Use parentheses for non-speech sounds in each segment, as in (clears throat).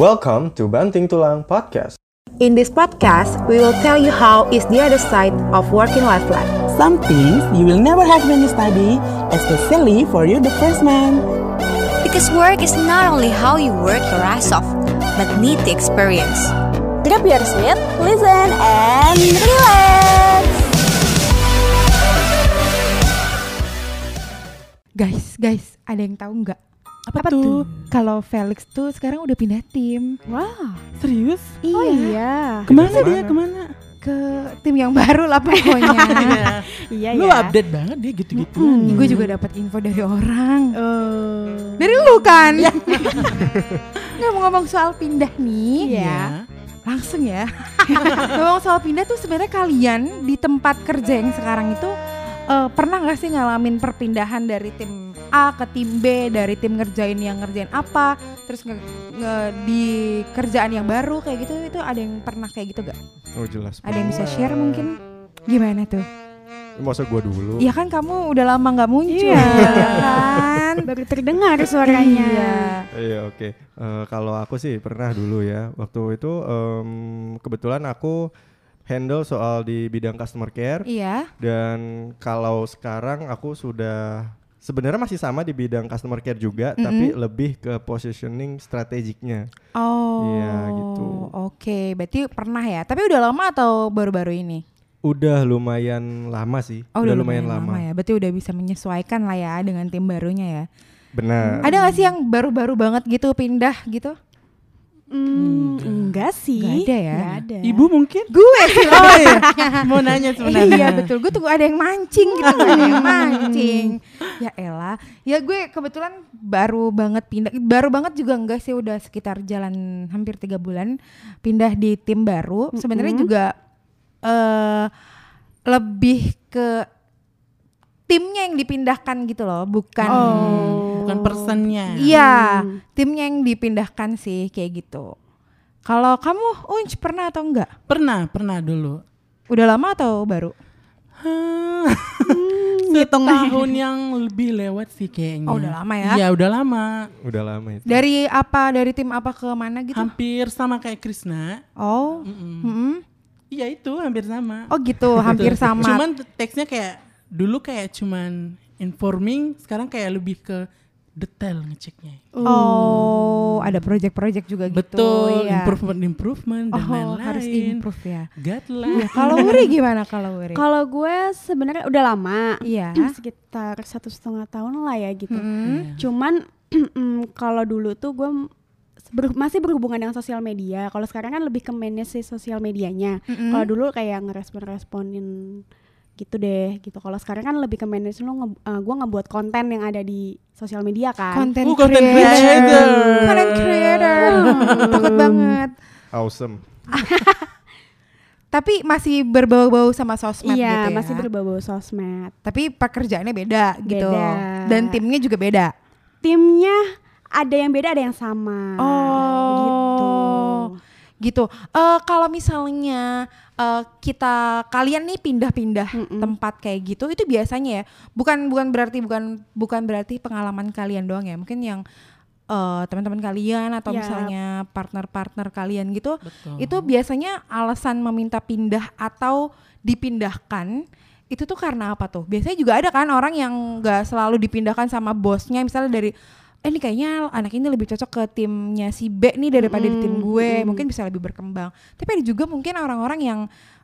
Welcome to Banting Tulang Podcast. In this podcast, we will tell you how is the other side of working life like. Some things you will never have when you study, especially for you the first man. Because work is not only how you work your ass off, but need the experience. Grab your seat, listen, and relax. Guys, guys, ada yang tahu nggak? Apa, tuh? Kalau Felix tuh sekarang udah pindah tim. Wow, serius? Iya. Oh iya. Ke mana Ke mana? dia? Ke mana? Ke tim yang baru lah pokoknya. (laughs) Iya Lu ya. update banget dia gitu-gitu. Gue juga dapat info dari orang. Eh, Dari lu kan? (laughs) Nggak mau ngomong soal pindah nih. Iya. Langsung ya. (laughs) ngomong soal pindah tuh sebenarnya kalian di tempat kerja yang sekarang itu eh, pernah nggak sih ngalamin perpindahan dari tim A ke tim B, dari tim ngerjain yang ngerjain apa, terus nge, nge- di kerjaan yang baru kayak gitu itu ada yang pernah kayak gitu gak? Oh jelas. Ada yang bisa share mungkin? Gimana tuh? Masa gua dulu? Ya kan kamu udah lama nggak muncul, Iya. ya kan? (laughs) baru terdengar suaranya. Iya. Iya oke. Eh, kalau aku sih pernah dulu ya. Waktu itu em, kebetulan aku handle soal di bidang customer care Iya. dan kalau sekarang aku sudah sebenarnya masih sama di bidang customer care juga tapi lebih ke positioning strategiknya. Oh. Iya, gitu. Oke, berarti pernah ya. Tapi udah lama atau baru-baru ini? Udah lumayan lama sih. Oh, udah, lumayan, lama. ya. Berarti udah bisa menyesuaikan lah ya dengan tim barunya ya. Benar. Ada gak sih yang baru-baru banget gitu pindah gitu? Hmm, enggak sih. Nggak ada ya? Nggak ada. Ibu mungkin? Gue sih. Oh iya. (laughs) Mau nanya sebenarnya. Iya betul, gue tunggu ada yang mancing gitu, ada yang (laughs) mancing. Ya elah, ya gue kebetulan baru banget pindah, baru banget juga enggak sih udah sekitar jalan hampir tiga bulan pindah di tim baru. Sebenarnya juga eh lebih ke timnya yang dipindahkan gitu loh, bukan Oh, bukan personnya. Iya, timnya yang dipindahkan sih kayak gitu. Kalau kamu Unch pernah atau enggak? Pernah, pernah dulu. Udah lama atau baru? Hah. (laughs) Setahun yang lebih lewat sih kayaknya. Oh, udah lama ya? Iya, udah lama. Udah lama itu. Dari apa? Dari tim apa ke mana gitu? Hampir sama kayak Krisna. Oh, Mm-mm. mm-mm. Iya itu hampir sama. oh gitu, hampir sama. Cuman teksnya kayak dulu kayak cuman informing, sekarang kayak lebih ke detail ngeceknya. oh, ada project-project juga gitu. Betul, ya. improvement improvement dan Oh, harus improve ya. Lah. Iya, kalau Wuri gimana kalau Wuri? Kalau gue sebenarnya udah lama. Iya. (clears throat) Sekitar satu setengah tahun lah ya gitu. Mm-mm. Cuman (clears throat) mm, kalau dulu tuh gue ber- masih berhubungan dengan sosial media. Kalau sekarang kan lebih ke manage si sosial medianya. Mm-mm. Kalau dulu kayak ngerespon-responin gitu deh gitu. Kalau sekarang kan lebih ke manage lu nge- eh, gua ngebuat konten yang ada di sosial media kan. Content Oh, content creator. creator. Content creator. Takut banget. Awesome. (laughs) Tapi masih berbau-bau sama sosmed gitu Iya, ya. masih berbau sosmed. Tapi pekerjaannya beda, gitu. Beda. Dan timnya juga beda. Timnya ada yang beda, ada yang sama. Oh. Gitu. Eh kalau misalnya eh, kita kalian nih pindah-pindah Mm-mm. tempat kayak gitu, itu biasanya ya bukan bukan berarti bukan bukan berarti pengalaman kalian doang ya. Mungkin yang eh, teman-teman kalian atau Ya. misalnya partner-partner kalian gitu, Betul. itu biasanya alasan meminta pindah atau dipindahkan itu tuh karena apa tuh? Biasanya juga ada kan orang yang nggak selalu dipindahkan sama bosnya, misalnya dari eh ini kayaknya anak ini lebih cocok ke timnya si B nih daripada di tim gue, mungkin bisa lebih berkembang. Tapi ada juga mungkin orang-orang yang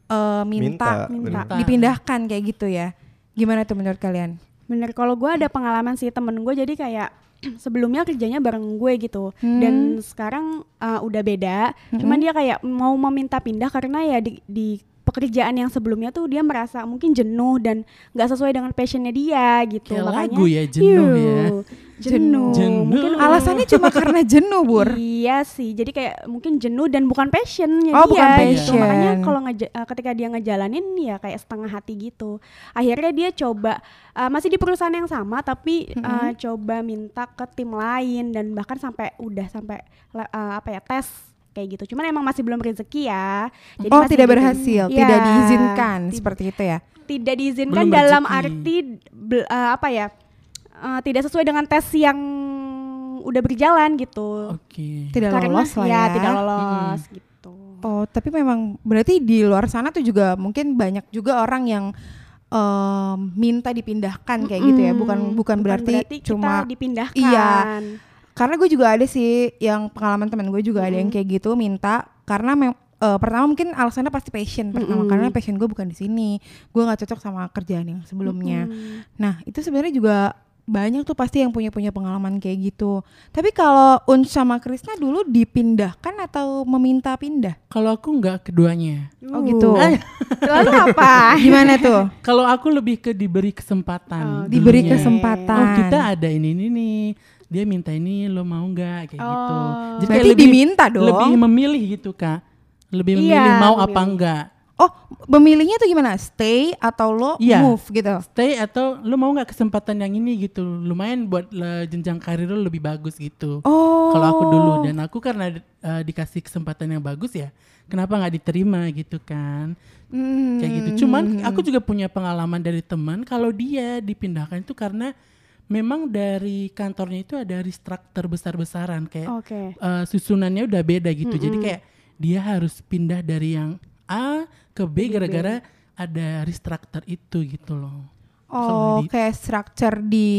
eh, minta, Minta, minta. dipindahkan kayak gitu ya. Gimana tuh menurut kalian? Bener, kalau gue ada pengalaman sih temen gue jadi kayak (clears throat) sebelumnya kerjanya bareng gue gitu Hmm. dan sekarang uh, udah beda. Cuman dia kayak mau meminta pindah karena ya di, di pekerjaan yang sebelumnya tuh dia merasa mungkin jenuh dan nggak sesuai dengan passionnya dia gitu. Kayak Makanya lagu ya, jenuh ya. Jenuh. Jenuh. Mungkin Alasannya cuma karena jenuh, Bur. Iya sih, jadi kayak mungkin jenuh dan bukan passionnya Oh, dia bukan gitu. passion. Makanya kalau ngeja- uh, ketika dia ngejalanin ya kayak setengah hati gitu. Akhirnya dia coba uh, masih di perusahaan yang sama tapi uh, coba minta ke tim lain dan bahkan sampai udah sampai uh, apa ya tes kayak gitu. Cuman emang masih belum rezeki ya. Jadi oh, masih tidak gitu. berhasil, Iya, tidak diizinkan tid- seperti itu ya. tidak diizinkan Belum dalam rezeki. arti uh, apa ya? Uh, tidak sesuai dengan tes yang udah berjalan gitu. Oke. Tidak Karena lolos lah ya, ya. tidak lolos gitu. Oh, tapi memang berarti di luar sana tuh juga mungkin banyak juga orang yang em, minta dipindahkan kayak gitu ya. Bukan Mm-mm. bukan, berarti, kita cuma dipindahkan. Iya. karena gue juga ada sih yang pengalaman teman gue juga ada yang kayak gitu minta karena mem- eh, pertama mungkin alasannya pasti passion pertama Mm-mm. karena passion gue bukan di sini gue nggak cocok sama kerjaan yang sebelumnya Mm-mm. nah itu sebenarnya juga banyak tuh pasti yang punya punya pengalaman kayak gitu tapi kalau Uns sama Krisna dulu dipindahkan atau meminta pindah Kalau aku nggak keduanya. oh gitu Eh, (laughs) Lalu apa? gimana tuh Kalau aku lebih ke diberi kesempatan. Oh, diberi dulunya. kesempatan Oh kita ada ini ini nih. Dia minta ini lo mau nggak kayak gitu. Oh. Jadi Berarti kayak lebih diminta dong. Lebih memilih gitu kak. Lebih Iya, memilih mau apa memilih. enggak. Oh memilihnya tuh gimana stay atau lo Iya. move gitu Stay atau lo mau nggak kesempatan yang ini gitu. Lumayan buat le- jenjang karir lo lebih bagus gitu. oh Kalau aku dulu dan aku karena eh, dikasih kesempatan yang bagus ya, kenapa nggak diterima gitu kan? Hmm. Kayak gitu. Cuman aku juga punya pengalaman dari teman kalau dia dipindahkan itu karena memang dari kantornya itu ada restructure besar-besaran kayak Oke. eh, susunannya udah beda gitu. Jadi kayak dia harus pindah dari yang A ke B gara-gara ada restructure itu gitu loh. Oh, di- kayak structure di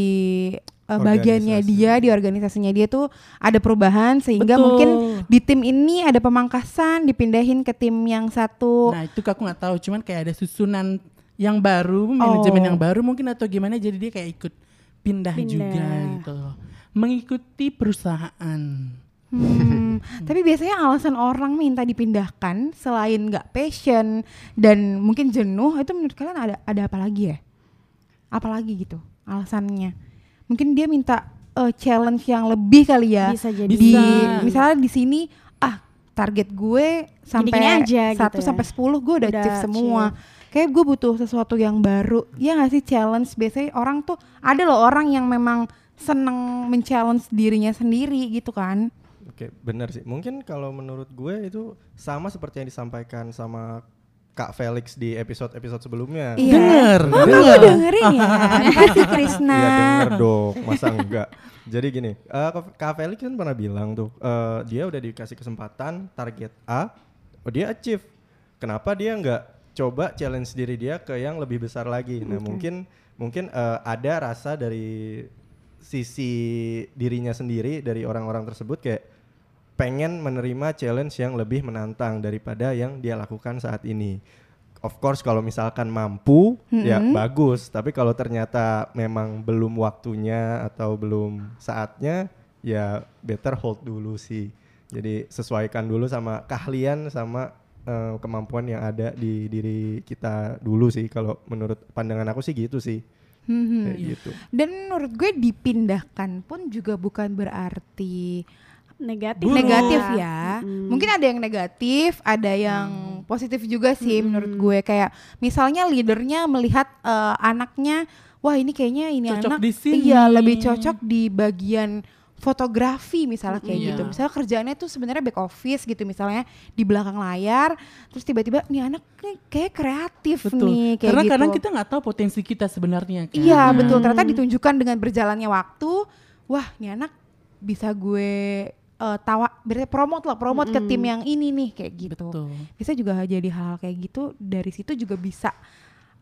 uh, bagiannya dia, di organisasinya dia tuh ada perubahan sehingga Betul. mungkin di tim ini ada pemangkasan, dipindahin ke tim yang satu. Nah itu aku nggak tahu, cuman kayak ada susunan yang baru, manajemen Oh. yang baru mungkin atau gimana, jadi dia kayak ikut pindah, Pindah. juga gitu loh, mengikuti perusahaan. Hmm, tapi biasanya alasan orang minta dipindahkan selain nggak passion dan mungkin jenuh itu menurut kalian ada ada apa lagi ya? Apalagi gitu alasannya? Mungkin dia minta uh, challenge yang lebih kali ya. Bisa jadi. di Bisa. misalnya di sini ah target gue sampai gitu 1 ya. sampai 10 gue udah, Udah achieve semua. Kayak gue butuh sesuatu yang baru. Ya gak sih challenge biasanya orang tuh ada loh orang yang memang seneng men-challenge dirinya sendiri gitu kan. Oke, benar sih. Mungkin kalau menurut gue itu sama seperti yang disampaikan sama Kak Felix di episode-episode sebelumnya. Iya. Dengar, Oh, dengar. lu dengerin ya. Makasih Krisna. Iya denger dong, masa enggak? Jadi gini, eh, Kak- Felix kan pernah bilang tuh, eh, dia udah dikasih kesempatan target A, oh dia achieve. Kenapa dia nggak coba challenge diri dia ke yang lebih besar lagi? Nah mungkin mungkin eh, ada rasa dari sisi dirinya sendiri dari orang-orang tersebut kayak pengen menerima challenge yang lebih menantang daripada yang dia lakukan saat ini. Of course kalau misalkan mampu ya bagus, tapi kalau ternyata memang belum waktunya atau belum saatnya ya better hold dulu sih. Jadi sesuaikan dulu sama keahlian sama eh, kemampuan yang ada di diri kita dulu sih kalau menurut pandangan aku sih gitu sih. Mhm. Kayak gitu. Dan menurut gue dipindahkan pun juga bukan berarti Negatif. negatif ya. Mm. Mungkin ada yang negatif, ada yang positif juga sih menurut gue. Kayak misalnya leadernya melihat eh, anaknya, wah ini kayaknya ini Cocok anak di sini. iya lebih cocok di bagian fotografi misalnya kayak Iya. gitu. Misalnya kerjaannya tuh sebenarnya back office gitu misalnya di belakang layar, terus tiba-tiba nih anak nih kayak kreatif Betul. nih kayak Karena gitu. kadang kita nggak tahu potensi kita sebenarnya. Kan? Iya betul ternyata ditunjukkan dengan berjalannya waktu, wah nih anak bisa gue eh, tawa berarti promote lah promote ke tim yang ini nih kayak gitu. Betul. Bisa juga jadi hal kayak gitu dari situ juga bisa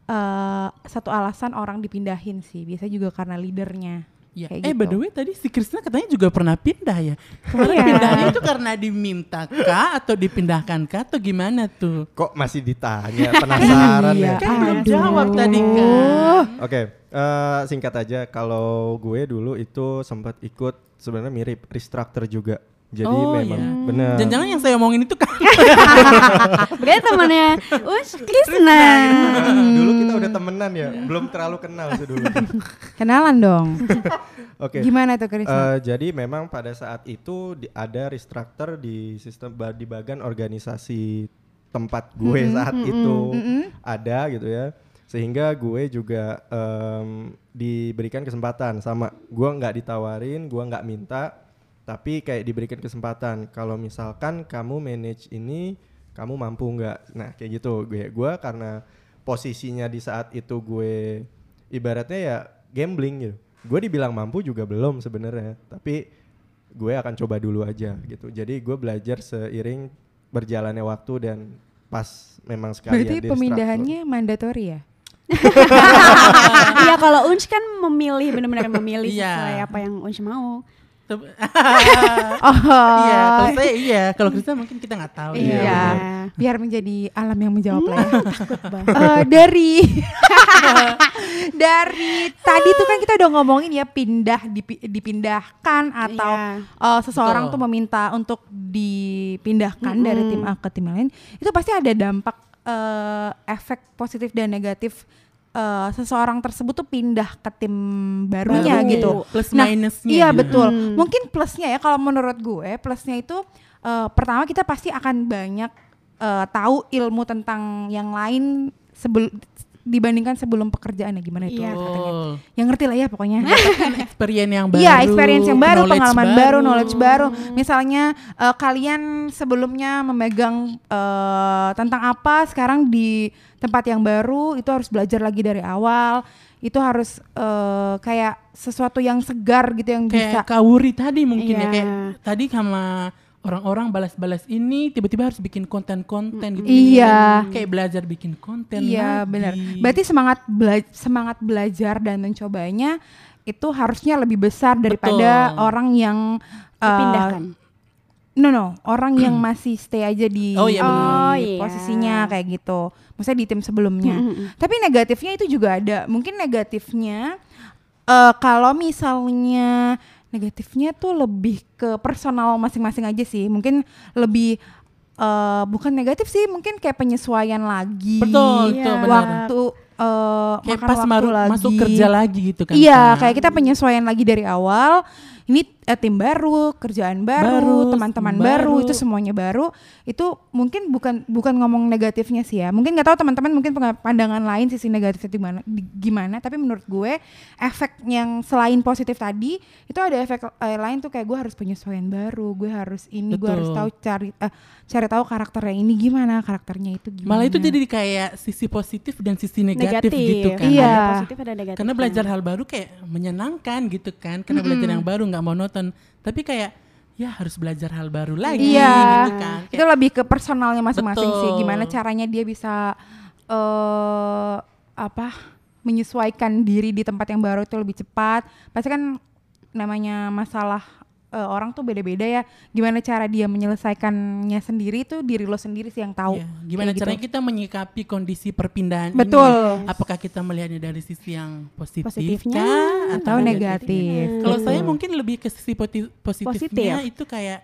eh, satu alasan orang dipindahin sih. Biasa juga karena leadernya. Ya. Kayak Eh gitu. by the way tadi si Krisna katanya juga pernah pindah ya. Kemarin Iya. pindahnya itu karena diminta kah atau dipindahkan kah atau gimana tuh? Kok masih ditanya penasaran Iya, ya? Kan belum aduh. jawab tadi kan. Oke, eh, singkat aja kalau gue dulu itu sempat ikut sebenarnya mirip restructure juga. Jadi Oh, memang iya. benar. Jangan-jangan yang saya omongin itu kan (laughs) Berarti temannya Us Krisna. dulu kita temenan ya, belum terlalu kenal tuh dulu. (laughs) Kenalan dong. (laughs) Oke. Gimana tuh Krisna? Eh, jadi memang pada saat itu di- ada restructure di sistem di bagian organisasi tempat gue saat itu ada gitu ya. Sehingga gue juga em, diberikan kesempatan sama gue nggak ditawarin gue nggak minta tapi kayak diberikan kesempatan. Kalau misalkan kamu manage ini kamu mampu nggak? Nah kayak gitu. Gue gue karena posisinya di saat itu gue ibaratnya ya gambling gitu gue dibilang mampu juga belum sebenarnya tapi gue akan coba dulu aja gitu. Jadi gue belajar seiring berjalannya waktu dan pas memang sekali Berarti pemindahannya mandatory ya? (laughs) Iya kalau Unch kan memilih benar-benar memilih Iya. sesuai apa yang Unch mau. (laughs) Oh, iya, kalau saya iya, kalau Krista mungkin kita nggak tahu. Iya. ya. biar menjadi alam yang menjawab lah ya. (laughs) Takut banget. Eh, dari (laughs) dari tadi tuh kan kita udah ngomongin ya pindah dipi- dipindahkan atau Iya. eh, seseorang Betul. tuh meminta untuk dipindahkan dari tim A ke tim lain itu pasti ada dampak eh, efek positif dan negatif eh, seseorang tersebut tuh pindah ke tim barunya Baru. gitu. Plus Nah, minusnya. Iya gitu. betul. Mungkin plusnya ya kalau menurut gue plusnya itu eh, pertama kita pasti akan banyak eh, tahu ilmu tentang yang lain sebelum dibandingkan sebelum pekerjaannya gimana itu Iya. katanya. Yang ngerti lah ya pokoknya. (laughs) Experience yang baru. Iya, experience yang baru, pengalaman baru, knowledge baru. Misalnya eh, kalian sebelumnya memegang eh, tentang apa, sekarang di tempat yang baru itu harus belajar lagi dari awal. Itu harus eh, kayak sesuatu yang segar gitu yang bisa. Kayak Kawuri tadi mungkin ya Iya. kayak tadi sama orang-orang balas-balas ini tiba-tiba harus bikin konten-konten gitu. Iya. Kayak belajar bikin konten. Iya lagi. benar. Berarti semangat bela- semangat belajar dan mencobanya itu harusnya lebih besar daripada Betul. orang yang eh, Dipindahkan. No no, orang yang (clears throat) masih stay aja di, Oh, iya, di. Oh, iya. posisinya kayak gitu. Maksudnya di tim sebelumnya. Mm-mm. Tapi negatifnya itu juga ada. Mungkin negatifnya eh kalau misalnya negatifnya tuh lebih ke personal masing-masing aja sih. Mungkin lebih eh bukan negatif sih, mungkin kayak penyesuaian lagi. Betul, Iya. betul benar. Waktu eh Kayak makan pas waktu baru lagi. masuk kerja lagi gitu kan. Iya, Kak. kayak kita penyesuaian lagi dari awal. Ini eh, tim baru, kerjaan baru, teman-teman baru. baru. itu semuanya baru. Itu mungkin bukan bukan ngomong negatifnya sih ya. Mungkin nggak tahu teman-teman mungkin pandangan lain sisi negatifnya di mana di- gimana, tapi menurut gue efek yang selain positif tadi itu ada efek eh, lain tuh kayak gue harus penyesuaian baru, gue harus ini, gue harus Betul. tahu cari eh, cari tahu karakternya ini gimana, karakternya itu gimana. Malah itu jadi kayak sisi positif dan sisi negatif, gitu kan. Iya. Ada positif ada negatif. Karena belajar hal baru kayak menyenangkan gitu kan. Karena belajar yang baru nggak monoton. Tapi kayak ya harus belajar hal baru lagi Iya, gitu kan. itu lebih ke personalnya masing-masing sih. Gimana caranya dia bisa eh apa menyesuaikan diri di tempat yang baru itu lebih cepat. Pasti kan namanya masalah eh, orang tuh beda-beda ya. Gimana cara dia menyelesaikannya sendiri tuh diri lo sendiri sih yang tahu. Iya, Gimana Kayak caranya gitu. kita menyikapi kondisi perpindahan Betul. ini? Apakah kita melihatnya dari sisi yang positif Positifnya kah atau negatif? Kalau saya mungkin lebih ke sisi positifnya Positif. itu kayak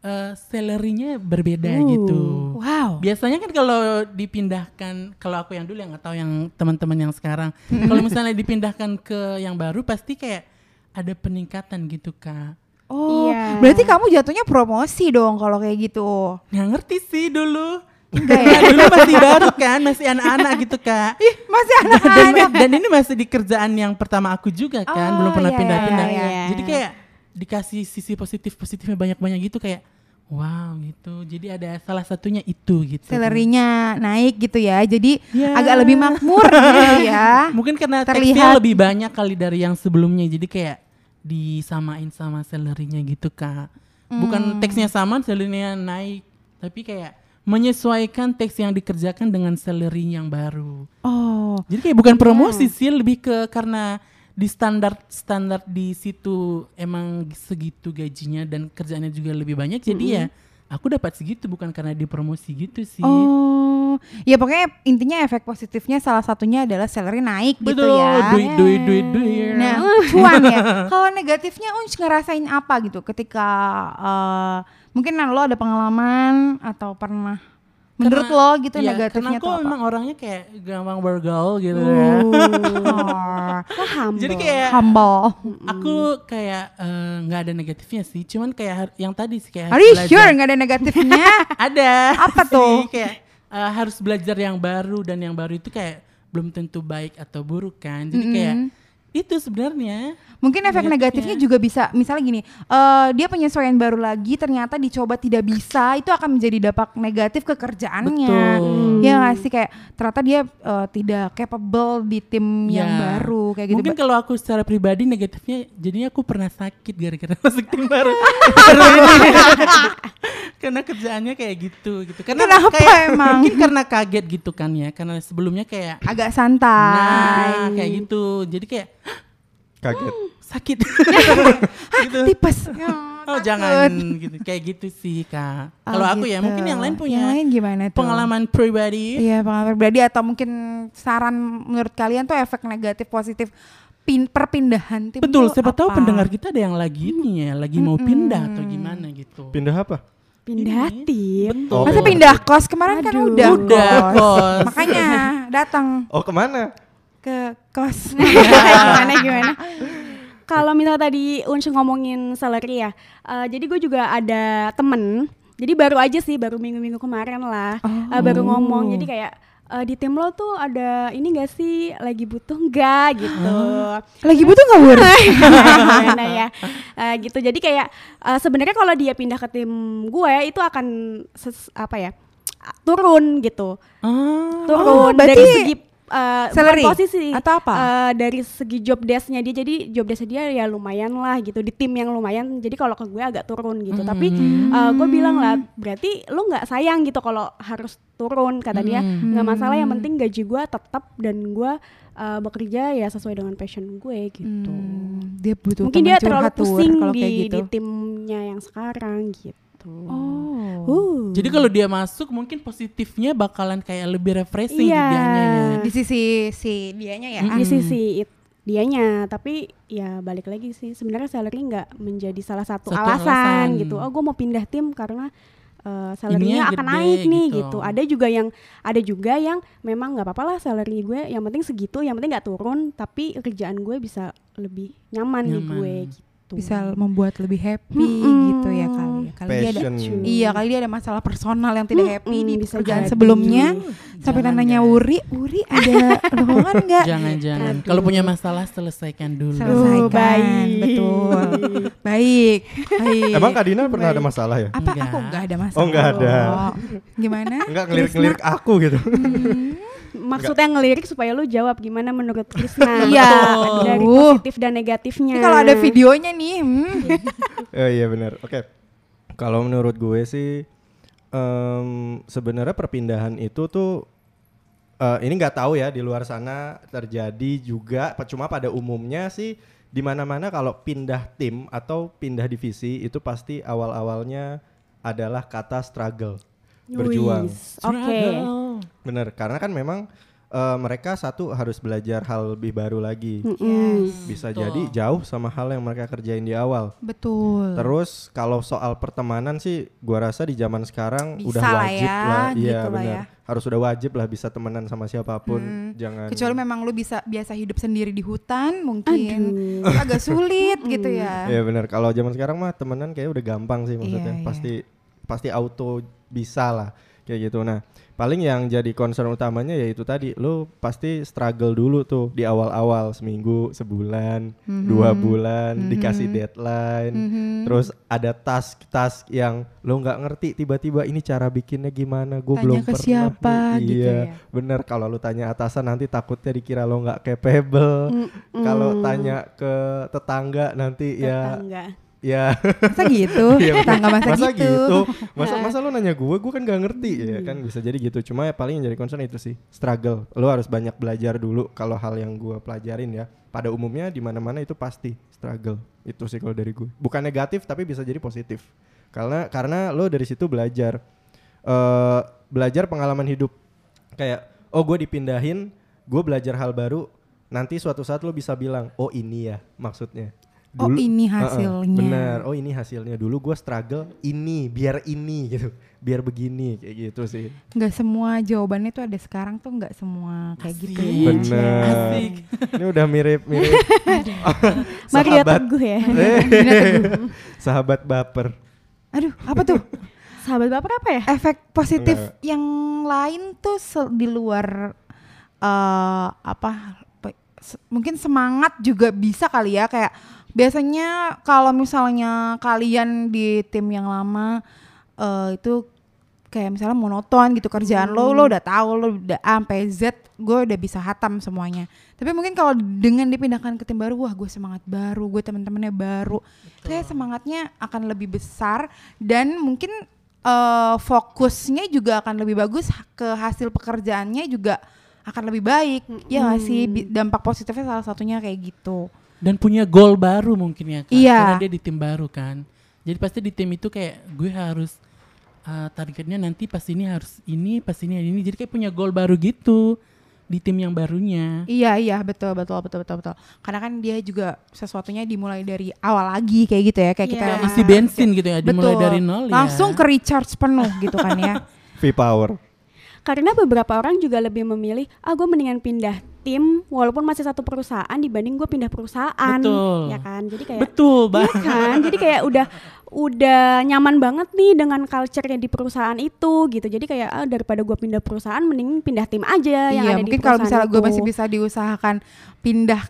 eh, salary-nya berbeda Uh. gitu. Wow. Biasanya kan kalau dipindahkan, kalau aku yang dulu yang tahu yang teman-teman yang sekarang, kalau misalnya dipindahkan ke yang baru pasti kayak ada peningkatan gitu kak. Oh, Iya. berarti kamu jatuhnya promosi dong kalau kayak gitu. Nggak ngerti sih dulu. Enggak ya? (laughs) dulu masih baru kan, masih anak-anak gitu kak. Ih, masih dan, anak-anak. dan ini masih di kerjaan yang pertama aku juga kan, belum Oh, pernah iya, pindah-pindah. iya, iya. Jadi kayak dikasih sisi positif-positifnya banyak-banyak gitu kayak wow gitu. Jadi ada salah satunya itu gitu. Salary-nya naik gitu ya. Jadi Ya. agak lebih makmur gitu ya. (laughs) Mungkin karena Terlihat. lebih banyak kali dari yang sebelumnya. Jadi kayak disamain sama salary-nya gitu kak. Bukan Hmm. teksnya sama, salary-nya naik. Tapi kayak menyesuaikan teks yang dikerjakan dengan salary yang baru. Oh, Jadi kayak bukan promosi sih, lebih ke karena di standar standar di situ emang segitu gajinya dan kerjaannya juga lebih banyak. Jadi ya aku dapat segitu bukan karena dipromosi gitu sih. oh, ya pokoknya intinya efek positifnya salah satunya adalah salary naik gitu Betul, ya. duit duit duit duit. Nah, cuan ya. Kalau negatifnya Unch ngerasain apa gitu ketika eh, mungkin lo ada pengalaman atau pernah menurut lo gitu iya, negatifnya karena aku apa? memang orangnya kayak gampang bergaul gitu ya. Oh. Jadi kayak humble. aku kayak eh, nggak ada negatifnya sih, cuman kayak yang tadi sih kayak Are you belajar. sure nggak ada negatifnya? (laughs) ada Apa sih, tuh? kayak eh, harus belajar yang baru dan yang baru itu kayak belum tentu baik atau buruk kan. Jadi kayak itu sebenarnya Mungkin efek Negatifnya. negatifnya juga bisa, misalnya gini, eh dia penyesuaian baru lagi, ternyata dicoba tidak bisa, itu akan menjadi dampak negatif ke kerjaannya. Betul. Ya nggak sih kayak ternyata dia eh, tidak capable di tim yang Ya. baru kayak gitu. Mungkin kalau aku secara pribadi negatifnya jadinya aku pernah sakit gara-gara (laughs) masuk tim baru. (laughs) Karena kerjaannya kayak gitu gitu. Karena Kenapa kayak- emang? Mungkin karena kaget gitu kan ya. Karena sebelumnya kayak agak santai. nah kayak gitu. Jadi kayak Kaget. (laughs) sakit. gitu. Tipes. Oh jangan gitu. Kayak gitu sih kak. Oh, Kalau aku ya gitu. mungkin yang lain punya Yang lain gimana tuh? pengalaman pribadi. Iya pengalaman pribadi atau mungkin saran menurut kalian tuh efek negatif positif pin perpindahan tim Betul, tuh siapa tahu pendengar kita ada yang lagi ini ya, lagi mau pindah atau gimana gitu. Pindah apa? Pindah Ini. tim. Betul. Masa pindah kos kemarin kan Aduh. udah, Udah kos. Makanya (laughs) datang Oh ke mana? Ke kos. (laughs) gimana gimana? Kalau misalnya tadi Uns ngomongin salary ya eh, jadi gue juga ada temen. Jadi baru aja sih baru minggu-minggu kemarin lah eh, baru ngomong. Jadi kayak eh, di tim lo tuh ada ini gak sih lagi butuh nggak gitu. Lagi butuh nggak Wur? (laughs) gimana ya? Eh, gitu. Jadi kayak eh, sebenarnya kalau dia pindah ke tim gue itu akan ses- apa ya turun gitu. Ah. turun berarti dari segi uh, salary? posisi. Atau apa? uh, dari segi job desk-nya dia jadi job desk dia ya lumayan lah gitu di tim yang lumayan. Jadi kalau ke gue agak turun gitu. Tapi uh, gue bilang lah berarti lu nggak sayang gitu kalau harus turun kata dia. Nggak masalah yang penting gaji gue tetap dan gue uh, bekerja ya sesuai dengan passion gue gitu. Hmm, dia butuh mungkin dia terlalu pusing di, kayak gitu. di timnya yang sekarang gitu Oh. Uh. Jadi kalau dia masuk mungkin positifnya bakalan kayak lebih refreshing Iya. di dianya ya. di sisi si dianya ya. di sisi it- dianya tapi ya balik lagi sih sebenarnya salary nggak menjadi salah satu, Satu alasan, alasan. gitu oh gue mau pindah tim karena uh, salary-nya akan gede naik nih gitu. gitu. ada juga yang ada juga yang memang nggak apa-apa lah salary gue yang penting segitu yang penting nggak turun tapi kerjaan gue bisa lebih nyaman, di Nyaman. gue gitu Bisa membuat lebih happy Mm-mm. gitu ya kali ya. Kali dia ada. Iya, kali dia ada masalah personal yang tidak happy Mm-mm, di bisa pekerjaan sebelumnya. Sampai Jangan, nanya guys. Wuri, Wuri ada lowongan enggak? Jangan-jangan. Kalau punya masalah selesaikan dulu. Selesaikan, baik. betul. Baik, baik. Emang Kak Dina pernah ada masalah ya? apa Enggak. aku enggak ada masalah. Oh, enggak ada. Gimana? Enggak ngelirik-ngelirik aku gitu. Maksudnya ngelirik supaya lu jawab gimana menurut Krisna (laughs) Iya. dari Aduh. positif dan negatifnya Ini kalau ada videonya nih, hmm. (laughs) Oh iya benar. Oke. Kalau menurut gue sih em, sebenarnya perpindahan itu tuh eh, ini nggak tahu ya di luar sana terjadi juga cuma pada umumnya sih di mana-mana kalau pindah tim atau pindah divisi itu pasti awal-awalnya adalah kata struggle berjuang. Oke Bener karena kan memang eh, mereka satu harus belajar hal lebih baru lagi. Mm-mm. Bisa Betul. jadi jauh sama hal yang mereka kerjain di awal. Betul. Terus kalau soal pertemanan sih gua rasa di zaman sekarang Bisa udah lah wajib ya, lah. Iya gitu lah benar. ya. Harus udah wajib lah bisa temenan sama siapa pun. Jangan Kecuali memang lu bisa biasa hidup sendiri di hutan, mungkin Aduh. agak sulit gitu ya. Iya benar. Kalau zaman sekarang mah temenan kayak udah gampang sih maksudnya. Iya, iya. Pasti pasti auto bisa lah kayak gitu. Nah, paling yang jadi concern utamanya yaitu tadi lu pasti struggle dulu tuh di awal-awal seminggu, sebulan, Mhm. dua bulan dikasih deadline. Terus ada task-task yang lu nggak ngerti tiba-tiba ini cara bikinnya gimana? Gue Tanya belum ke pernah. siapa gitu iya, ya. bener kalau lu tanya atasan nanti takutnya dikira lo nggak capable. Kalau tanya ke tetangga nanti ya tetangga ya Masa gitu? (laughs) Iya, Tangga masa, masa gitu. gitu? Masa masa lu nanya gue gue kan gak ngerti. Ya kan bisa jadi gitu. Cuma ya paling yang jadi concern itu sih struggle. Lu harus banyak belajar dulu kalau hal yang gue pelajarin ya. Pada umumnya di mana mana itu pasti struggle. Itu sih kalau dari gue bukan negatif tapi bisa jadi positif. Karena karena lo dari situ belajar. Eh belajar pengalaman hidup. Kayak oh gue dipindahin gue belajar hal baru nanti suatu saat lo bisa bilang oh ini ya maksudnya Oh, ini Heeh, hasilnya. bener oh ini hasilnya dulu gue struggle ini biar ini gitu biar begini kayak gitu sih Nggak semua jawabannya tuh ada sekarang tuh nggak semua kayak gitu. Asik. ya. bener Asik. ini udah mirip mirip (laughs) (laughs) sahabat Teguh ya (laughs) sahabat baper Aduh, apa tuh? sahabat bapak apa ya Efek positif Enggak. yang lain tuh di luar eh apa pe- se- mungkin semangat juga bisa kali ya kayak biasanya kalau misalnya kalian di tim yang lama eh, itu kayak misalnya monoton gitu kerjaan lo lo udah tahu lo udah A sampai Z gue udah bisa hatam semuanya. Tapi mungkin kalau dengan dipindahkan ke tim baru wah gue semangat baru gue teman-temannya baru. Kayak semangatnya akan lebih besar dan mungkin eh, fokusnya juga akan lebih bagus ke hasil pekerjaannya juga akan lebih baik. Ya nggak sih? Dampak positifnya salah satunya kayak gitu dan punya goal baru mungkin ya kan Iya. karena dia di tim baru kan jadi pasti di tim itu kayak gue harus uh, targetnya nanti pas ini harus ini pas ini ini jadi kayak punya goal baru gitu di tim yang barunya Iya iya betul betul betul betul betul. Karena kan dia juga sesuatunya dimulai dari awal lagi kayak gitu ya kayak Iya. kita isi bensin gitu ya dimulai Betul. dari nol ya Langsung ke recharge penuh gitu kan ya. (laughs) V-Power. Karena beberapa orang juga lebih memilih, ah gue mendingan pindah tim walaupun masih satu perusahaan dibanding gue pindah perusahaan, Betul. ya kan? Jadi kayak betul Iya banget kan, jadi kayak udah udah nyaman banget nih dengan culture-nya di perusahaan itu gitu. Jadi kayak ah, daripada gue pindah perusahaan, mending pindah tim aja yang iya ada mungkin di kalau misalnya gue masih bisa diusahakan pindah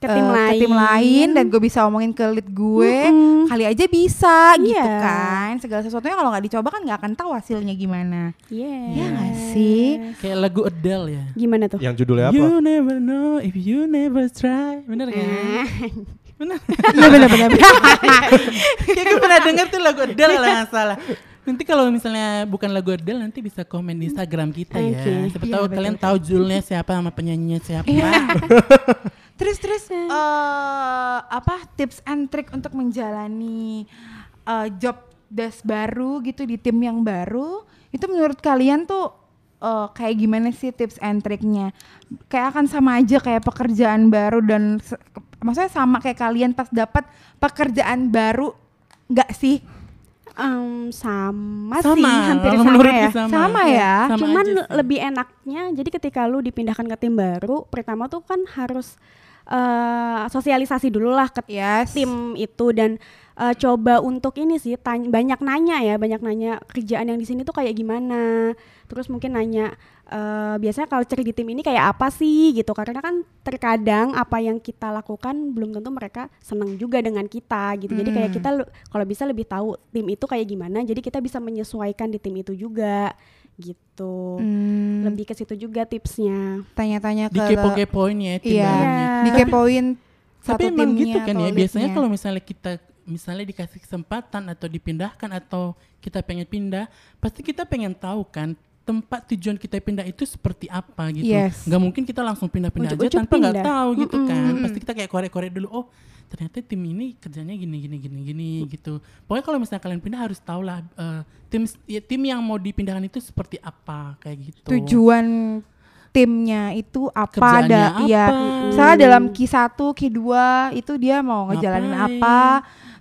ke tim eh, lain, ke tim lain dan gue bisa omongin ke lead gue Mm-mm. kali aja bisa gitu Iya. kan. Segala sesuatunya kalau nggak dicoba kan nggak akan tahu hasilnya gimana. Yes. Iya nggak sih? Kayak lagu Adele ya. Gimana tuh? Yang judulnya apa? You never know if you never try. Bener kan? Bener. (laughs) Iya benar-benar (laughs) kayak gue pernah denger tuh lagu Adele lah nggak salah. Nanti kalau misalnya bukan lagu Adele nanti bisa komen di Instagram kita ya. Oke. siapa Iya, tahu betul, kalian tahu judulnya siapa sama penyanyinya siapa (laughs) Terus terus eh apa tips and trick untuk menjalani eh, job desk baru gitu di tim yang baru itu menurut kalian tuh eh, kayak gimana sih tips and tricknya? Kayak akan sama aja kayak pekerjaan baru dan maksudnya sama kayak kalian pas dapat pekerjaan baru nggak sih? Em, sama, sama sih, hampir sama ya. sama, Sama ya? Sama Cuman aja sih. lebih enaknya, jadi ketika lu dipindahkan ke tim baru, pertama tuh kan harus eh, sosialisasi dulu lah ke Yes. tim itu dan eh, coba untuk ini sih tanya, banyak nanya ya banyak nanya kerjaan yang di sini tuh kayak gimana. Terus mungkin nanya eh, biasanya culture di tim ini kayak apa sih gitu. Karena kan terkadang apa yang kita lakukan belum tentu mereka senang juga dengan kita gitu. Jadi kayak kita lu- kalau bisa lebih tahu tim itu kayak gimana jadi kita bisa menyesuaikan di tim itu juga gitu Hmm, lebih ke situ juga tipsnya tanya-tanya ke di kepo-kepoin ya Iya. barunya. Iya. dikepoin satu Tapi emang timnya gitu kan ya. Biasanya kalau misalnya kita misalnya dikasih kesempatan atau dipindahkan atau kita pengen pindah, pasti kita pengen tahu kan tempat tujuan kita pindah itu seperti apa gitu. Yes. Nggak mungkin kita langsung pindah-pindah aja tanpa nggak tahu gitu kan. Pasti kita kayak korek-korek dulu. Oh ternyata tim ini kerjanya gini gini gini gini gitu. Pokoknya kalau misalnya kalian pindah harus tahu lah eh, tim ya, tim yang mau dipindahkan itu seperti apa kayak gitu. tujuan timnya itu apa Kerjaannya ada apa? ya misalnya dalam Q1 Q2 itu dia mau ngejalanin Ngapain? apa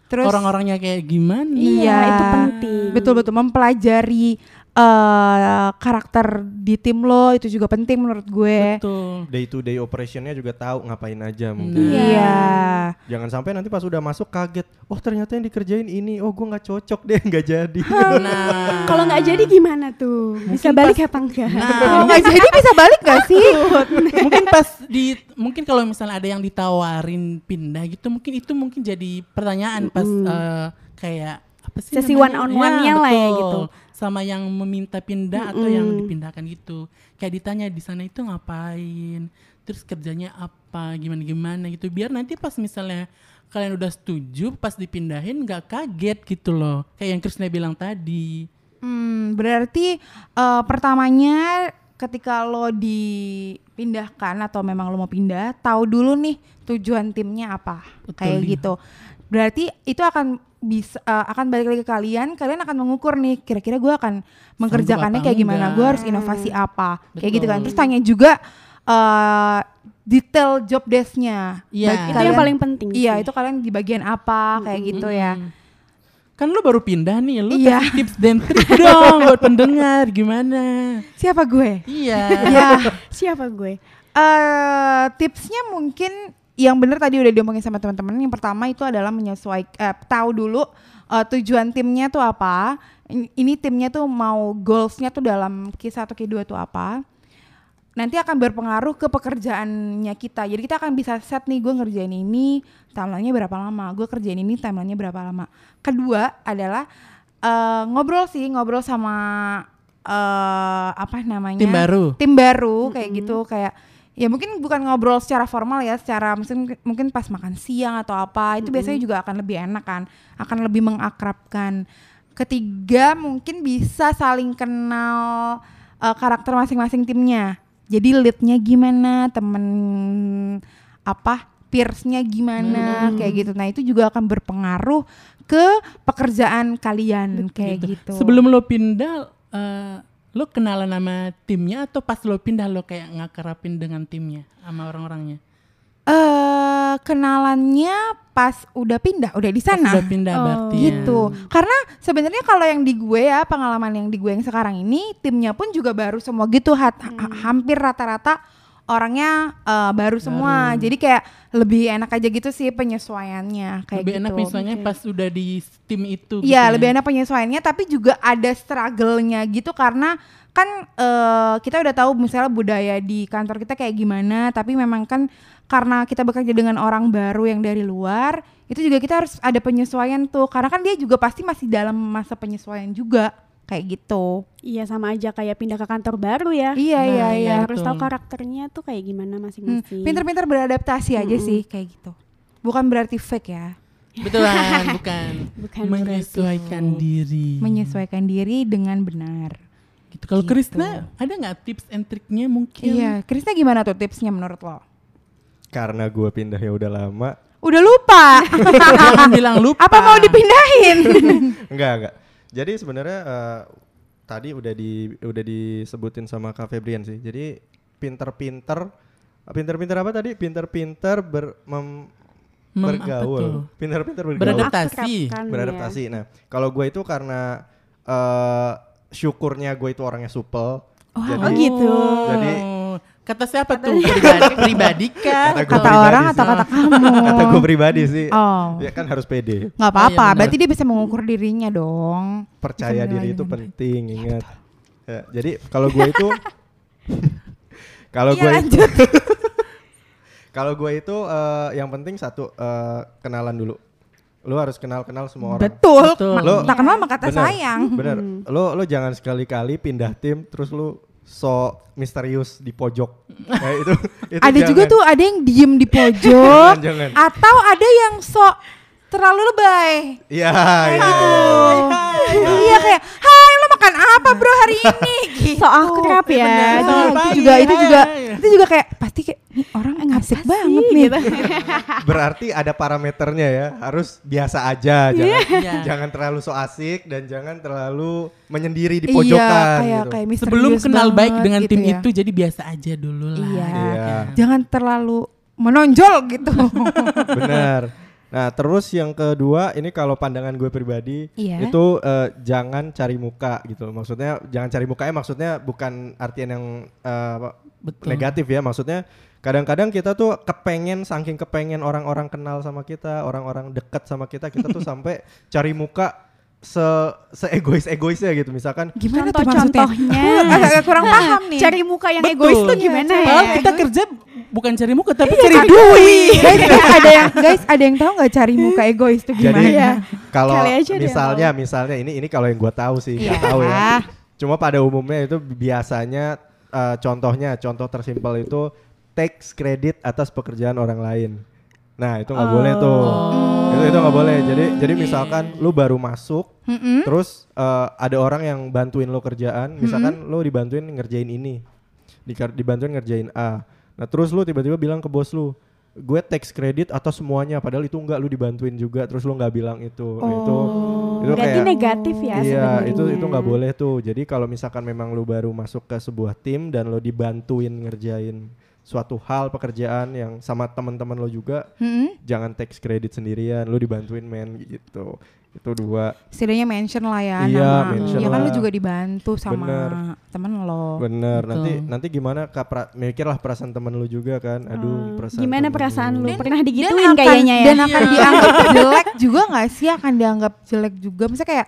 terus Orang-orangnya kayak gimana? iya itu penting betul betul mempelajari eh, karakter di tim lo itu juga penting menurut gue Betul. Day to day operationnya juga tahu ngapain aja mungkin. Nah. iya Jangan sampai nanti pas udah masuk kaget. Oh ternyata yang dikerjain ini. Oh gue nggak cocok deh nggak jadi. (laughs) Nah, kalau nggak jadi gimana tuh bisa Mungkin balik pas- apa enggak (laughs) kalau nggak jadi bisa balik gak sih (laughs) mungkin pas di mungkin kalau misalnya ada yang ditawarin pindah gitu mungkin itu mungkin jadi pertanyaan pas eh, kayak apa sih Sesi namanya? one-on-one-nya lah ya betul. gitu. sama yang meminta pindah atau yang dipindahkan gitu kayak ditanya di sana itu ngapain terus kerjanya apa gimana gimana gitu biar nanti pas misalnya kalian udah setuju pas dipindahin nggak kaget gitu loh kayak yang Krisna bilang tadi Hmm, berarti eh, pertamanya ketika lo dipindahkan atau memang lo mau pindah, tahu dulu nih tujuan timnya apa, Betul, kayak iya. gitu. Berarti itu akan bisa eh, akan balik lagi ke kalian, kalian akan mengukur nih kira-kira gue akan mengerjakannya kayak gimana, gue harus inovasi apa, kayak gitu kan. Betul. Terus tanya juga eh, detail job desk-nya. Iya. Baik itu yang kalian- paling penting Iya, sih. itu kalian di bagian apa, kayak gitu ya. kan lu baru pindah nih lu Iya. kasih tips dan trik (laughs) dong buat pendengar gimana Siapa gue? iya Ya. (laughs) siapa gue eh tipsnya mungkin yang benar tadi udah diomongin sama teman-teman. Yang pertama itu adalah menyesuaikan eh, tahu dulu eh, tujuan timnya tuh apa. Ini, timnya tuh mau goalsnya tuh dalam Q1 Q2 tuh apa. nanti akan berpengaruh ke pekerjaannya kita. Jadi kita akan bisa set nih gue ngerjain ini timelinenya berapa lama, gue kerjain ini timelinenya berapa lama. Kedua adalah eh, ngobrol sih, ngobrol sama eh apa namanya Tim baru. tim baru kayak gitu kayak ya mungkin bukan ngobrol secara formal ya secara mungkin mungkin pas makan siang atau apa itu biasanya juga akan lebih enak kan akan lebih mengakrabkan. Ketiga mungkin bisa saling kenal eh, karakter masing-masing timnya. Jadi leadnya gimana temen apa peersnya gimana kayak gitu. Nah itu juga akan berpengaruh ke pekerjaan kalian kayak gitu, Sebelum lo pindah, eh, lo kenalan sama timnya atau pas lo pindah lo kayak ngakerapin dengan timnya sama orang-orangnya? eh kenalannya pas udah pindah, udah di sana. udah pindah berarti ya. Gitu. Karena sebenarnya kalau yang di gue ya, pengalaman yang di gue yang sekarang ini, timnya pun juga baru semua gitu, hat- ha- hampir rata-rata orangnya eh, baru semua. Jadi kayak lebih enak aja gitu sih penyesuaiannya kayak Lebih gitu. enak misalnya pas udah di tim itu. gitu Iya, ya. lebih enak penyesuaiannya tapi juga ada struggle-nya gitu karena kan eh, kita udah tahu misalnya budaya di kantor kita kayak gimana, tapi memang kan karena kita bekerja dengan orang baru yang dari luar, itu juga kita harus ada penyesuaian tuh. Karena kan dia juga pasti masih dalam masa penyesuaian juga kayak gitu. Iya sama aja kayak pindah ke kantor baru ya. Iya, iya, Nah, iya. Harus tahu betul. karakternya tuh kayak gimana Hmm, masing-masing. Pinter-pinter beradaptasi aja sih kayak gitu. Bukan berarti fake ya. Betulan, bukan. (laughs) Bukan Menyesuaikan diri. Menyesuaikan diri dengan benar. Gitu. Kalau Gitu. Krisna ada nggak tips and triknya mungkin? Iya, Krisna gimana tuh tipsnya menurut lo? Karena gue pindah ya udah lama. Udah lupa. Bilang lupa. (laughs) Apa mau dipindahin? (laughs) enggak enggak. Jadi sebenarnya eh, tadi udah di udah disebutin sama Kak Febrian sih. Jadi pinter-pinter pinter-pinter apa tadi? Pinter-pinter ber mem- Mem- bergaul. Pinter-pinter bergaul. Beradaptasi. Akrabkan ya. beradaptasi. Nah, kalau gue itu karena eh syukurnya gue itu orangnya supel. jadi, Oh gitu. Jadi- kata siapa tuh pribadi, (laughs) pribadi kah? Kata kata orang sih. atau kata kamu? (laughs) kata gue pribadi sih. Oh. Ya kan harus pede. nggak apa-apa. Oh, iya berarti dia bisa mengukur dirinya dong. Percaya Bisa diri itu penting, ingat. Ya, jadi kalau gue itu (laughs) kalau Iya, gue itu kalau gue itu eh, yang penting satu eh, kenalan dulu. Lu harus kenal-kenal semua orang. Betul. Betul. Lo- tak kenal maka kata Bener, sayang. Bener. Lo lo jangan sekali-kali pindah tim terus lu so misterius di pojok. Nah, itu, (laughs) itu Ada juga jangan. tuh ada yang diem di pojok. (laughs) Jangan, jangan. Atau ada yang sok terlalu lebay. Iya, Kayak iya. gitu. Iya kayak, hai lo makan apa bro hari (laughs) ini? Gitu. So akrab ya. Nah, Selamat itu juga itu juga itu juga kayak pasti kayak "Nih orang asik banget nih. gitu. (laughs) Berarti ada parameternya ya. Harus biasa aja, jangan (laughs) Iya. jangan terlalu so asik dan jangan terlalu menyendiri di Iya, pojokan kayak gitu. kayak Sebelum kenal baik dengan gitu tim ya. itu, jadi biasa aja dulu lah. Iya. Iya. Jangan terlalu menonjol gitu. Benar. Nah, terus yang kedua ini kalau pandangan gue pribadi Iya. itu eh, jangan cari muka gitu. Maksudnya jangan cari muka maksudnya bukan artian yang Betul. negatif ya. Maksudnya kadang-kadang kita tuh kepengen saking kepengen orang-orang kenal sama kita, orang-orang dekat sama kita, kita tuh (laughs) sampai cari muka se se egois egoisnya gitu. Misalkan Gimana tuh maksudnya? (laughs) Contoh-contohnya. Aku agak, agak kurang paham nih. Cari muka yang Betul. egois tuh gimana ya? Padahal kita kerja bukan cari muka tapi Iya, cari duit. guys, (laughs) guys, ada yang guys ada yang tahu nggak cari muka (laughs) egois tuh gimana? Jadi Iya. kalau misalnya misalnya ini ini kalau yang gua tahu sih, nggak Iya. tahu ya. Cuma pada umumnya itu biasanya eh, contohnya contoh tersimpel itu takes credit atas pekerjaan orang lain. Nah, itu nggak boleh tuh. Itu itu nggak boleh. Jadi jadi misalkan lu baru masuk Mm-mm. terus eh, ada orang yang bantuin lo kerjaan, misalkan lo dibantuin ngerjain ini. Dibantuin ngerjain A. Nah, terus lu tiba-tiba bilang ke bos lu, gue tax credit atau semuanya padahal itu enggak lu dibantuin juga terus lu nggak bilang itu. Nah, itu itu Berarti kayak negatif ya Iya, sebenarnya. itu itu nggak boleh tuh. Jadi kalau misalkan memang lu baru masuk ke sebuah tim dan lo dibantuin ngerjain suatu hal pekerjaan yang sama teman-teman lo juga, Mm-mm. jangan tax credit sendirian, lu dibantuin men gitu. Itu dua. Setidaknya mention lah ya Iya, nama. mention ya kan lu lah. juga dibantu sama Bener. temen lo. Bener. Betul. Nanti nanti gimana Kak pra- mikirlah perasaan temen lu juga kan. Aduh, perasaan. Gimana temen perasaan lu? lu. Pernah Dan digituin akan- kayaknya ya? Dan akan dianggap (laughs) jelek juga nggak sih? Akan dianggap jelek juga. Misalnya kayak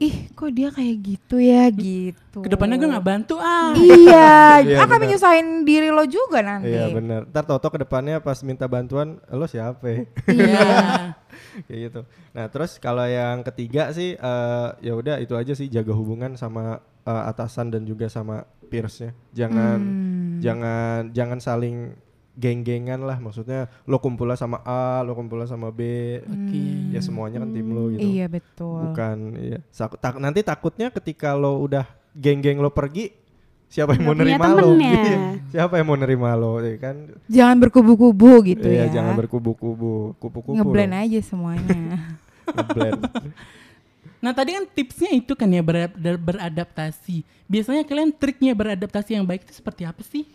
ih kok dia kayak gitu ya gitu. Ke depannya gue nggak bantu ah. Iya, (laughs) Iya, akan menyusahin diri lo juga nanti. Iya benar. Ntar toto ke depannya pas minta bantuan, lo siapa? ya?" Iya. (laughs) Kayak gitu. Nah terus kalau yang ketiga sih, eh, ya udah itu aja sih jaga hubungan sama eh, atasan dan juga sama peersnya. Jangan, Hmm. jangan, jangan saling geng-gengan lah. Maksudnya lo kumpulnya sama A, lo kumpulnya sama B. Oke. Ya semuanya kan tim lo gitu. Iya betul. Bukan, iya. Tak- nanti takutnya ketika lo udah geng-geng lo pergi, siapa yang mau nerima lo? Iya, siapa yang mau nerima lo? Ya kan? Jangan berkubu-kubu gitu iya, ya. jangan berkubu-kubu, kupu-kupu. Ngeblend lo. aja semuanya. (laughs) Ngeblend. Nah tadi kan tipsnya itu kan ya ber- ber- beradaptasi. Biasanya kalian triknya beradaptasi yang baik itu seperti apa sih?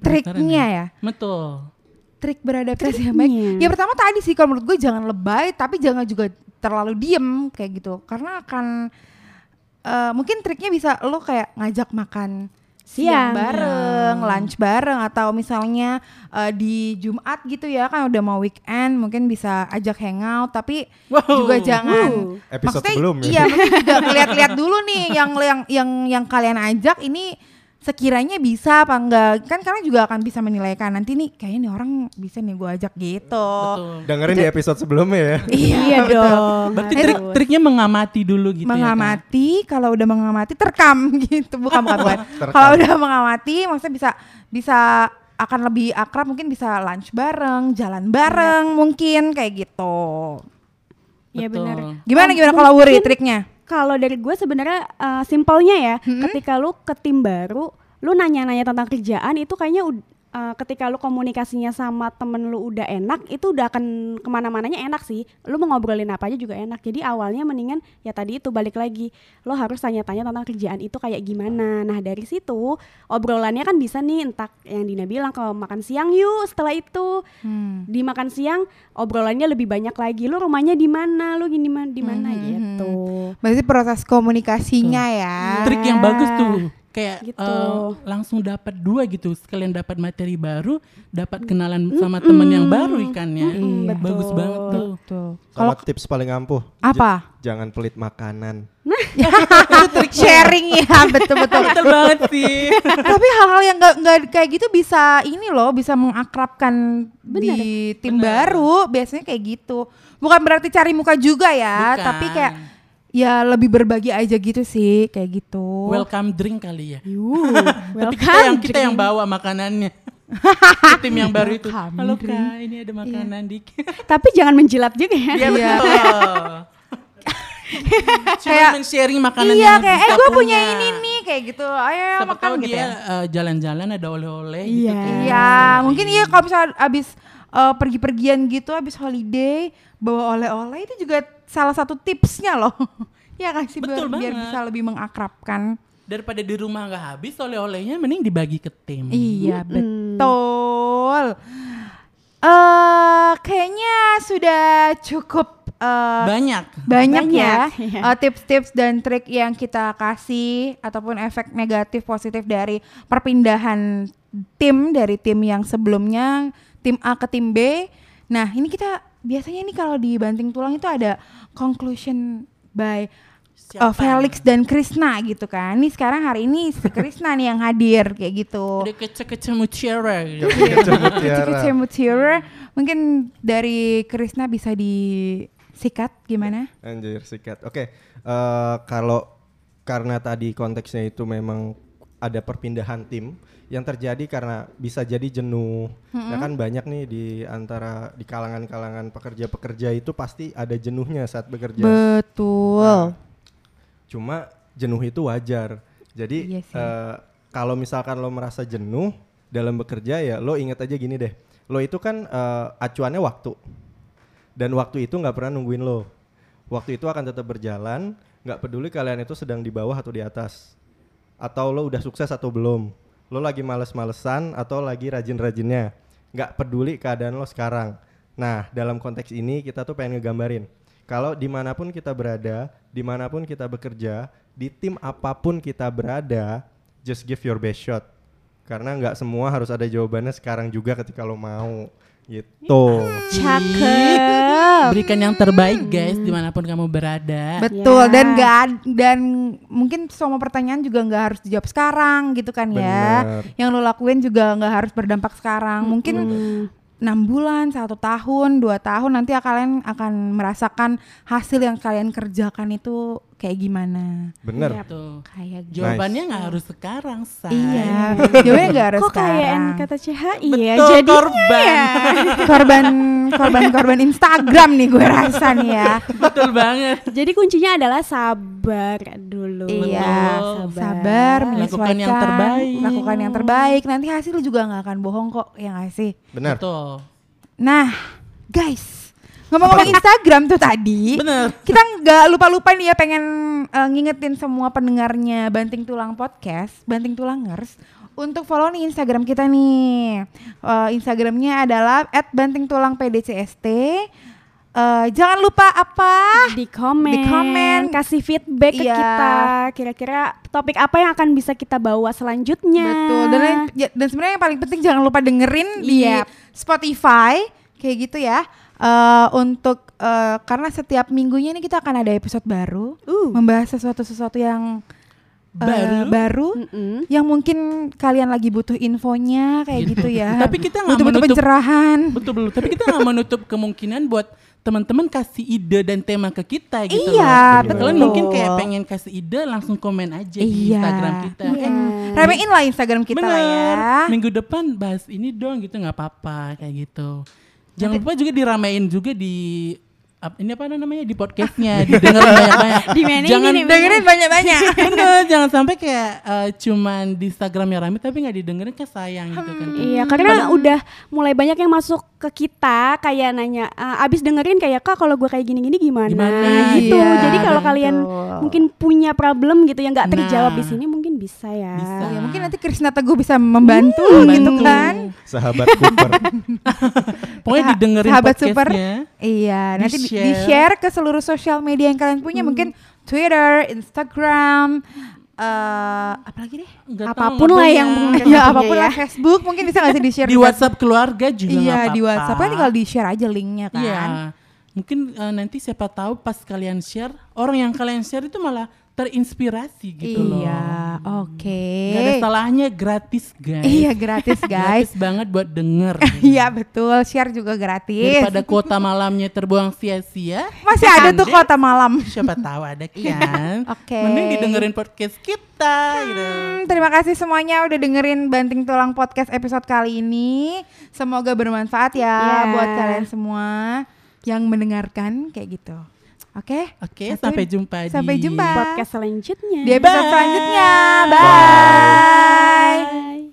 Triknya ya. Betul. Trik beradaptasi yang baik. Ya pertama tadi sih kalau menurut gue jangan lebay tapi jangan juga terlalu diem kayak gitu. Karena akan eh, mungkin triknya bisa lo kayak ngajak makan siang Siang. bareng, lunch bareng atau misalnya eh, di Jumat gitu ya kan udah mau weekend mungkin bisa ajak hangout tapi Wow. juga jangan Wow. Episode Maksudnya, sebelum ya. Iya, mungkin juga lihat-lihat dulu nih yang yang yang yang kalian ajak ini sekiranya bisa apa enggak kan kalian juga akan bisa menilaikan nanti nih kayaknya nih orang bisa nih gue ajak gitu. Betul. Dengerin di episode sebelumnya ya. (laughs) Iya betul. dong. Berarti trik triknya mengamati dulu gitu ya. Mengamati kalau udah mengamati terekam (laughs) gitu bukan bukan, bukan. (laughs) Kalau udah mengamati maksudnya bisa bisa akan lebih akrab mungkin bisa lunch bareng jalan bareng mungkin kayak gitu Iya benar. gimana Oh, gimana kalau Wuri triknya Kalau dari gue sebenarnya eh, simpelnya ya, ketika lu ke tim baru, lu nanya-nanya tentang kerjaan itu kayaknya eh, ketika lu komunikasinya sama temen lu udah enak, itu udah akan ke mana-mananya enak sih. Lu mau ngobrolin apa aja juga enak. Jadi awalnya mendingan ya tadi itu balik lagi, lo harus tanya-tanya tentang kerjaan itu kayak gimana. Nah dari situ obrolannya kan bisa nih entak yang Dina bilang kalau makan siang yuk. Setelah itu Hmm. di makan siang obrolannya lebih banyak lagi. Lu rumahnya di mana? Lu gini di mana Hmm, gitu. berarti proses komunikasinya ya Trik yang bagus tuh kayak Gitu. eh, langsung dapat dua gitu sekalian dapat materi baru dapat kenalan sama temen yang baru ikannya Mm-mm, betul. bagus banget tuh. Sama tips paling ampuh. Apa? j- jangan pelit makanan. (laughs) itu trik (laughs) sharing ya betul betul betul banget sih (laughs) tapi hal-hal yang nggak nggak kayak gitu bisa ini loh bisa mengakrabkan di tim Bener. baru biasanya kayak gitu bukan berarti cari muka juga ya Bukan. tapi kayak ya lebih berbagi aja gitu sih kayak gitu welcome drink kali ya Yuh, (laughs) tapi kita yang kita yang bawa makanannya (laughs) tim yang baru itu halo drink. kak ini ada makanan dikit (laughs) Tapi jangan menjilat juga ya. Iya Iya. betul. Kayak, men-sharing makanan iya yang kayak eh gue punya ini nih kayak gitu ayo Siapa makan tahu gitu dia ya eh, jalan-jalan ada oleh-oleh gitu Iya. kan. Iya, mungkin iya kalau misalnya abis eh, pergi-pergian gitu, abis holiday bawa oleh-oleh itu juga salah satu tipsnya loh. (laughs) ya kan sih biar, Betul biar banget. bisa lebih mengakrabkan. Daripada di rumah nggak habis oleh-olehnya mending dibagi ke tim. Iya betul. Eh kayaknya sudah cukup eh, Banyak. banyak, ya Banyak, iya. eh, tips-tips dan trik yang kita kasih ataupun efek negatif positif dari perpindahan tim dari tim yang sebelumnya tim A ke tim B. Nah ini kita biasanya nih kalau di banting tulang itu ada conclusion by Siapa? uh, Felix dan Krisna gitu kan. Nih sekarang hari ini si Krisna nih yang hadir kayak gitu. Ada kece-kece mutiara. gitu. Mutiara. Mungkin dari Krisna bisa disikat gimana? Anjir sikat. Oke, eh, kalau karena tadi konteksnya itu memang ada perpindahan tim yang terjadi karena bisa jadi jenuh. Nah kan banyak nih di antara di kalangan-kalangan pekerja-pekerja itu pasti ada jenuhnya saat bekerja. Betul. Cuma jenuh itu wajar. Jadi Iya sih. eh, kalau misalkan lo merasa jenuh dalam bekerja ya lo ingat aja gini deh. Lo itu kan eh, acuannya waktu. Dan waktu itu nggak pernah nungguin lo. Waktu itu akan tetap berjalan, nggak peduli kalian itu sedang di bawah atau di atas. Atau lo udah sukses atau belum. Lo lagi males-malesan atau lagi rajin-rajinnya. Nggak peduli keadaan lo sekarang. Nah, dalam konteks ini kita tuh pengen ngegambarin. Kalau di mana pun kita berada, di mana pun kita bekerja, di tim apa pun kita berada, just give your best shot. Karena nggak semua harus ada jawabannya sekarang juga ketika lo mau. Gitu. Cakep. Berikan yang terbaik guys di mana pun kamu berada. Betul Ya. dan gak dan mungkin semua pertanyaan juga nggak harus dijawab sekarang gitu kan ya. Bener. Yang lo lakuin juga nggak harus berdampak sekarang. Mungkin enam bulan, satu tahun, dua tahun nanti kalian akan merasakan hasil yang kalian kerjakan itu kayak gimana. Bener. Tuh. Kayak gitu. Jawabannya nggak harus sekarang, say. Iya, (laughs) jawabannya nggak harus Kok kayak sekarang. kata CHI ya? Betul, Jadi korban. (laughs) korban korban korban Instagram nih gue rasa nih ya. Betul banget. jadi kuncinya adalah sabar dulu. Iya, sabar, Lakukan menyesuaikan, yang terbaik. lakukan yang terbaik. Nanti hasil juga nggak akan bohong kok, ya nggak sih. Benar. Betul. Nah, guys, ngomong-ngomong Instagram tuh tadi, Bener. kita nggak lupa-lupa nih ya pengen eh, ngingetin semua pendengarnya Banting Tulang Podcast, Banting Tulangers, untuk follow nih Instagram kita nih. Eh, Instagramnya adalah @bantingtulangpdcst. Eh, jangan lupa apa? di komen, Di komen. kasih feedback ke Iya. kita. Kira-kira topik apa yang akan bisa kita bawa selanjutnya? Betul. Dan ya- dan sebenarnya yang paling penting jangan lupa dengerin di Yep. Spotify kayak gitu ya. Eh, untuk eh, karena setiap minggunya ini kita akan ada episode baru Uh. membahas sesuatu sesuatu yang eh, Baru. baru Mm-mm. yang mungkin kalian lagi butuh infonya kayak gitu ya. (laughs) Tapi kita nggak menutup- pencerahan. Betul betul. Tapi kita nggak menutup kemungkinan buat teman-teman kasih ide dan tema ke kita gitu Iya, loh. betul. Kalian mungkin kayak pengen kasih ide langsung komen aja di Iya. Instagram kita. Iya. Eh, Ramein lah Instagram kita lah ya. bener. Minggu depan bahas ini dong gitu nggak apa-apa kayak gitu. Jangan lupa juga diramein juga di ini apa namanya di podcastnya (laughs) didengerin banyak-banyak. Dimainin jangan ini, Dengerin banyak-banyak. (laughs) Jangan sampai kayak eh, cuman di Instagramnya rame tapi nggak didengerin kan sayang gitu kan. Iya, karena udah mulai banyak yang masuk ke kita kayak nanya, "Ah, abis dengerin kayak kak kalau gue kayak gini-gini gimana? Gimana? Gitu. Iya, Jadi kalau kalian mungkin punya problem gitu yang nggak terjawab Nah. di sini mungkin bisa ya. Bisa. Ya, mungkin nanti Krisna Teguh bisa membantu Hmm, gitu kan. Sahabat Cooper. (laughs) Pokoknya Saha- didengerin sahabat super. Iya, nanti di- Di-share. di-share ke seluruh sosial media yang kalian punya, mungkin Twitter, Instagram, eh apalagi deh? Nggak tahu, Apa pun lah yang (laughs) Ya apa pun ya. lah Facebook mungkin bisa nggak sih di-share di (laughs) WhatsApp keluarga juga Iya, nggak di apa-apa. WhatsApp kan tinggal di-share aja linknya kan. Iya. Mungkin eh, nanti siapa tahu pas kalian share, orang yang kalian share itu malah terinspirasi gitu loh. Iya, oke. Gak ada salahnya gratis guys. Iya, gratis (laughs) guys. Gratis banget buat denger. (laughs) Iya, betul. Share juga gratis. Daripada kuota malamnya terbuang sia-sia. Masih ada tuh Dek? kota malam. (laughs) Siapa tahu ada Iya, kan. oke. Mending didengerin podcast kita gitu. Hmm, terima kasih semuanya udah dengerin Banting Tulang Podcast episode kali ini. Semoga bermanfaat ya Ya. buat kalian semua yang mendengarkan kayak gitu. Oke. Okay? Oke, okay, sampai jumpa sampai jumpa. podcast selanjutnya. Di episode Bye. selanjutnya. Bye. Bye.